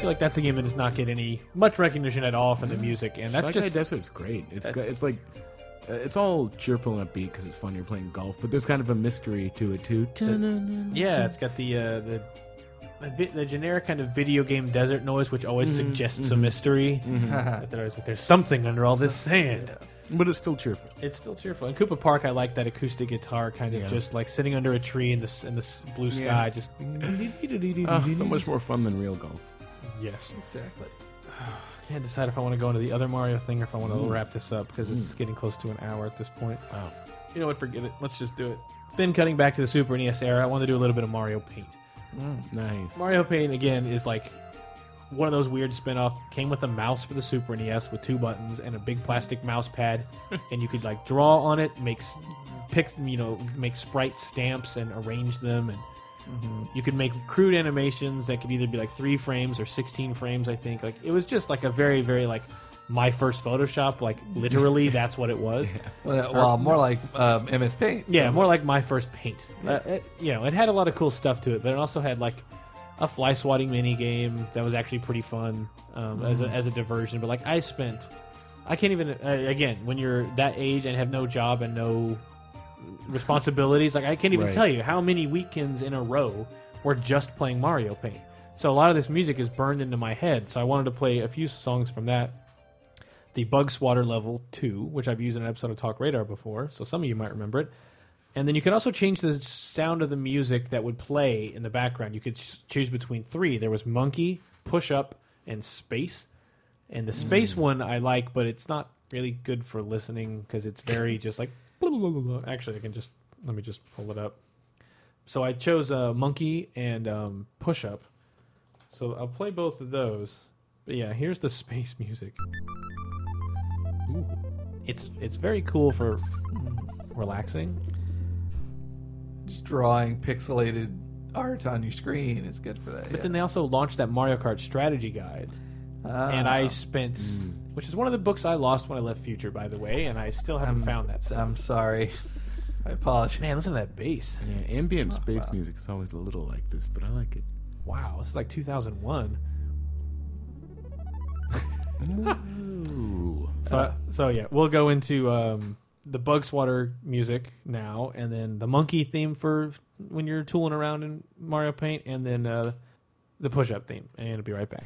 Feel like that's a game that does not get any much recognition at all from the music, and that's Shy just Guy Desert's great. It's got, it's like uh, it's all cheerful and upbeat because it's fun. You're playing golf, but there's kind of a mystery to it too. yeah, it's got the uh, the. The, vi- the generic kind of video game desert noise, which always suggests a mystery. [laughs] That there's, that there's something under all this sand. but it's still cheerful. It's still cheerful. In Koopa Park, I like that acoustic guitar, kind of Yeah. just like sitting under a tree in the s- in the s- blue sky. Yeah. Just [laughs] Ah, so much more fun than real golf. Yes. Exactly. I [sighs] can't decide if I want to go into the other Mario thing or if I want to Mm. wrap this up because it's getting close to an hour at this point. Wow. You know what? Forget it. Let's just do it. Then cutting back to the Super NES era, I want to do a little bit of Mario Paint. Nice. Mario Paint again is like one of those weird spin-off. Came with a mouse for the Super NES with two buttons and a big plastic mouse pad, [laughs] and you could like draw on it, make pick you know make sprite stamps and arrange them, and you could make crude animations that could either be like three frames or sixteen frames. I think like it was just like a very very like my first Photoshop. Like literally, [laughs] that's what it was. Well, well more like um, MS Paint. so- Yeah, more like my first paint. Uh, it, you know, it had a lot of cool stuff to it, but it also had like a fly swatting mini game that was actually pretty fun um, as, a, Mm-hmm. as a diversion. But like I spent, I can't even uh, again when you're that age and have no job and no responsibilities. like I can't even Right. tell you how many weekends in a row were just playing Mario Paint. So a lot of this music is burned into my head. So I wanted to play a few songs from that. The Bug Swatter level two, which I've used in an episode of Talk Radar before, so some of you might remember it. And then you could also change the sound of the music that would play in the background. You could choose between three. There was Monkey, Push Up, and Space. And the Space hmm. one I like, but it's not really good for listening because it's very [laughs] just like. Actually, I can just let me just pull it up. So I chose uh, Monkey and um, Push Up. So I'll play both of those. But yeah, here's the [laughs] space music. It's it's very cool for relaxing. Just drawing pixelated art on your screen is good for that. But yeah. then they also launched that Mario Kart strategy guide, and I Ah. spent, which is one of the books I lost when I left Future, by the way, and I still haven't I'm- found that stuff. I'm sorry. I apologize. Man, listen to that bass! Yeah, ambient space music is always a little like this, but I like it. Wow, this is like 2001. Ooh. [laughs] So, Uh, so yeah, we'll go into um, the Bug Swatter music now, and then the monkey theme for when you're tooling around in Mario Paint, and then uh, the push up theme, and I'll be right back.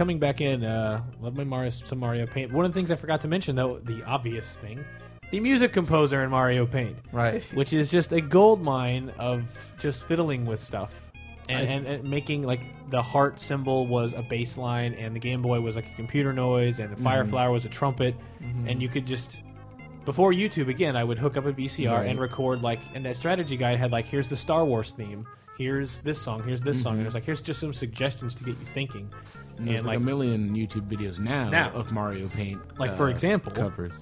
Coming back in, uh, love my Mario some Mario Paint. One of the things I forgot to mention though, the obvious thing, the music composer in Mario Paint, Right. which is just a gold mine of just fiddling with stuff. And, and, and making like the heart symbol was a bass line, and the Game Boy was like a computer noise, and the Fire Flower was a trumpet, and you could just before YouTube again, I would hook up a VCR Right. and record like, and that strategy guide had like, here's the Star Wars theme, here's this song, here's this song, and it was like, here's just some suggestions to get you thinking, And there's and like, like, a million YouTube videos now, Now. of Mario Paint. Like, for uh, example, covers.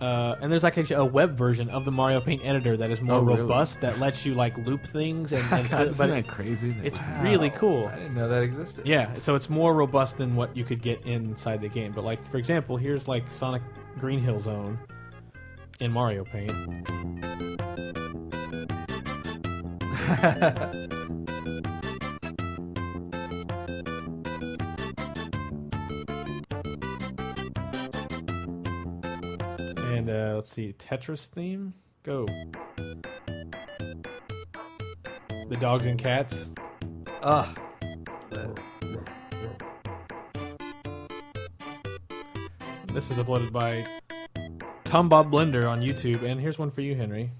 uh, and there's like actually a web version of the Mario Paint editor that is more Oh, really? robust that lets you like loop things and, and [laughs] fit, Isn't that crazy? That it's really cool. I didn't know that existed. Yeah, so it's more robust than what you could get inside the game. But like for example, here's like Sonic Green Hill Zone in Mario Paint. [laughs] let's see, Tetris theme. Go. The dogs and cats. Ah, This is uploaded by Tom Bob Blender on YouTube, and here's one for you, Henry.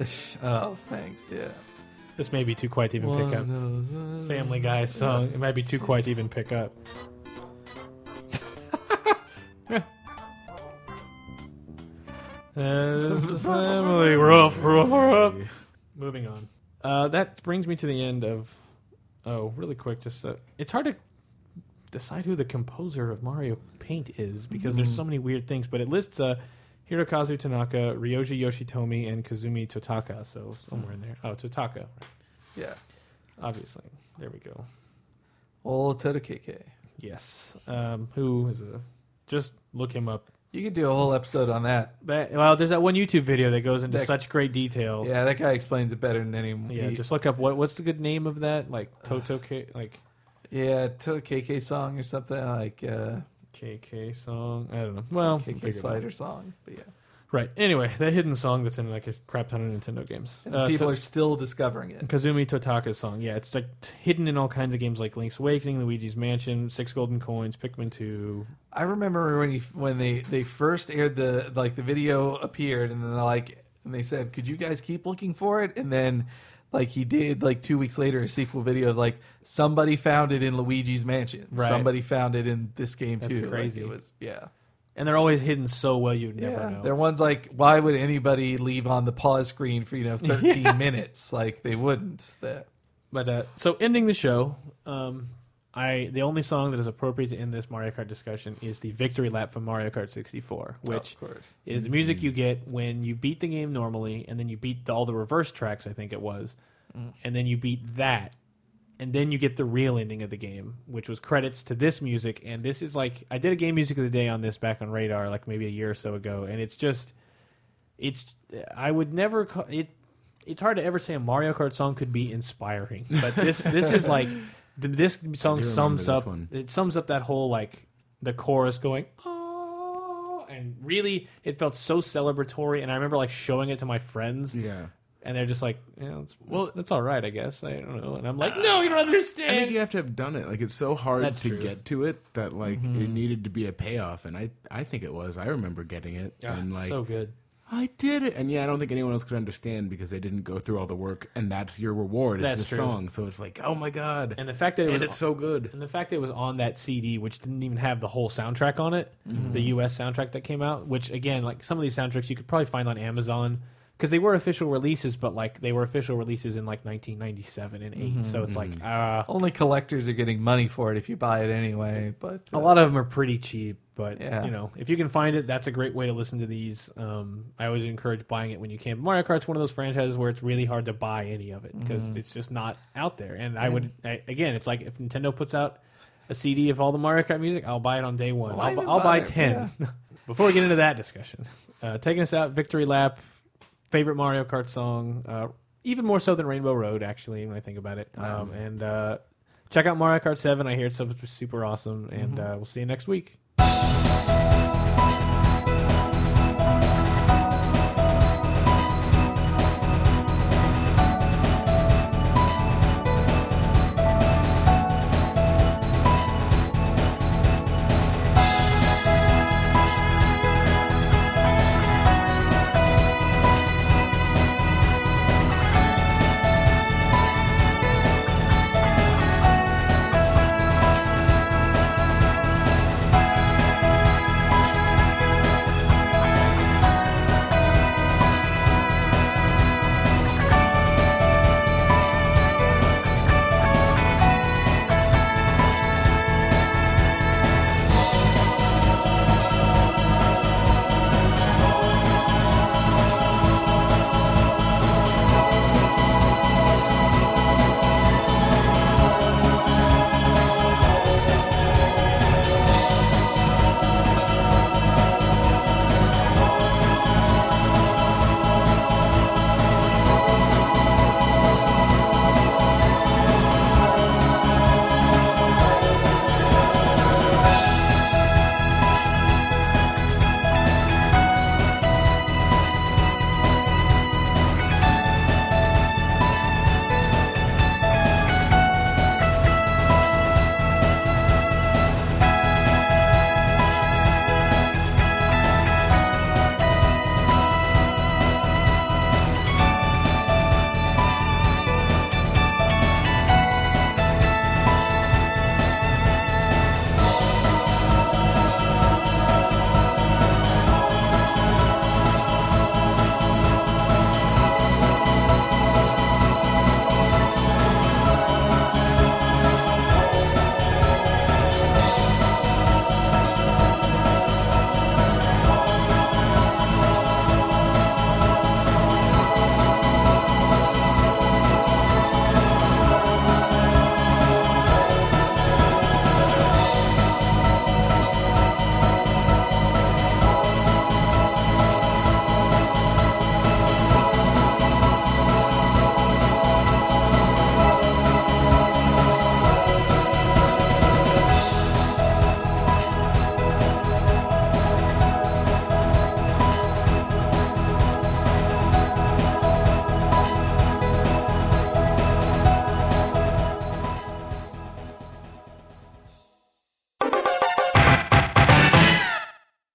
[laughs] oh, thanks. Yeah. This may be too quiet to even pick up. Family Guy song. It might be too quiet to even pick up. As [laughs] a family, rough, rough, rough. Moving on. Uh, that brings me to the end of. Oh, really quick, just uh, it's hard to decide who the composer of Mario Paint is because there's so many weird things. But it lists uh, Hirokazu Tanaka, Ryoji Yoshitomi, and Kazumi Totaka. So somewhere in there. Oh, Totaka. Yeah. Obviously, there we go. Old KK. Yes. Um, who is a? Just look him up. You could do a whole episode on that. That well, there's that one YouTube video that goes into That- such great detail. Yeah, that guy explains it better than anyone. Yeah, just look up what what's the good name of that? Like Toto K, like yeah, Toto KK song or something like uh, KK song. I don't know. Well, figure KK it out. Slider song. But yeah, Right. Anyway, that hidden song that's in like a crap ton of Nintendo games. and Uh, people To- are still discovering it. Kazumi Totaka's song. Yeah, it's like hidden in all kinds of games like Link's Awakening, Luigi's Mansion, Six Golden Coins, Pikmin 2. I remember when he when they they first aired the like the video appeared and then they're like and they said, "Could you guys keep looking for it?" And then like he did like two weeks later a sequel video of like somebody found it in Luigi's Mansion, Right. somebody found it in this game That's too. Like, crazy. it was yeah. And they're always hidden so well you'd never yeah, know. they're ones like, why would anybody leave on the pause screen for you know [laughs] 13 minutes? Like they wouldn't. That But uh, so ending the show, um, I the only song that is appropriate to end this Mario Kart discussion is the victory lap from Mario Kart 64, which of course. is the music you get when you beat the game normally, and then you beat the, all the reverse tracks. I think it was, and then you beat that, and then you get the real ending of the game, which was credits to this music. And this is like I did a game music of the day on this back on Radar, like maybe a year or so ago, and it's just, it's I would never call it. It's hard to ever say a Mario Kart song could be inspiring, but this this is [laughs] like th- this song sums up one. it sums up that whole like the chorus going oh and really it felt so celebratory and i remember like showing it to my friends Yeah. And they're just like yeah it's, well that's all right i guess i don't know and i'm like no you don't understand. I think you have to have done it. Like it's so hard That's to true. get to it that like Mm-hmm. it needed to be a payoff, and I I think it was. I remember getting it, Yeah, and it's like so good I did it, and yeah, I don't think anyone else could understand because they didn't go through all the work, and that's your reward. It's That's the true. song, so it's like, oh my god, and the fact that it and was it's so good. and the fact that it was on that cd which didn't even have the whole soundtrack on it Mm-hmm. the us soundtrack that came out which again like some of these soundtracks you could probably find on amazon because they were official releases but like they were official releases in like 1997 and 8 Mm-hmm. so it's like uh Only collectors are getting money for it if you buy it anyway. But A lot of them are pretty cheap, but Yeah. you know, if you can find it, that's a great way to listen to these. Um, I always encourage buying it when you can. Mario Kart's one of those franchises where it's really hard to buy any of it because Mm-hmm. it's just not out there. And I would, I, again, it's like if Nintendo puts out a CD of all the Mario Kart music, I'll buy it on day one. Why I'll, I'll buy bother? ten. [laughs] Before we get into that discussion, uh, taking us out, Victory Lap, favorite Mario Kart song, uh, even more so than Rainbow Road, actually, when I think about it. Um, and uh, check out Mario Kart 7. I hear it's super, super awesome. And Mm-hmm. uh, we'll see you next week.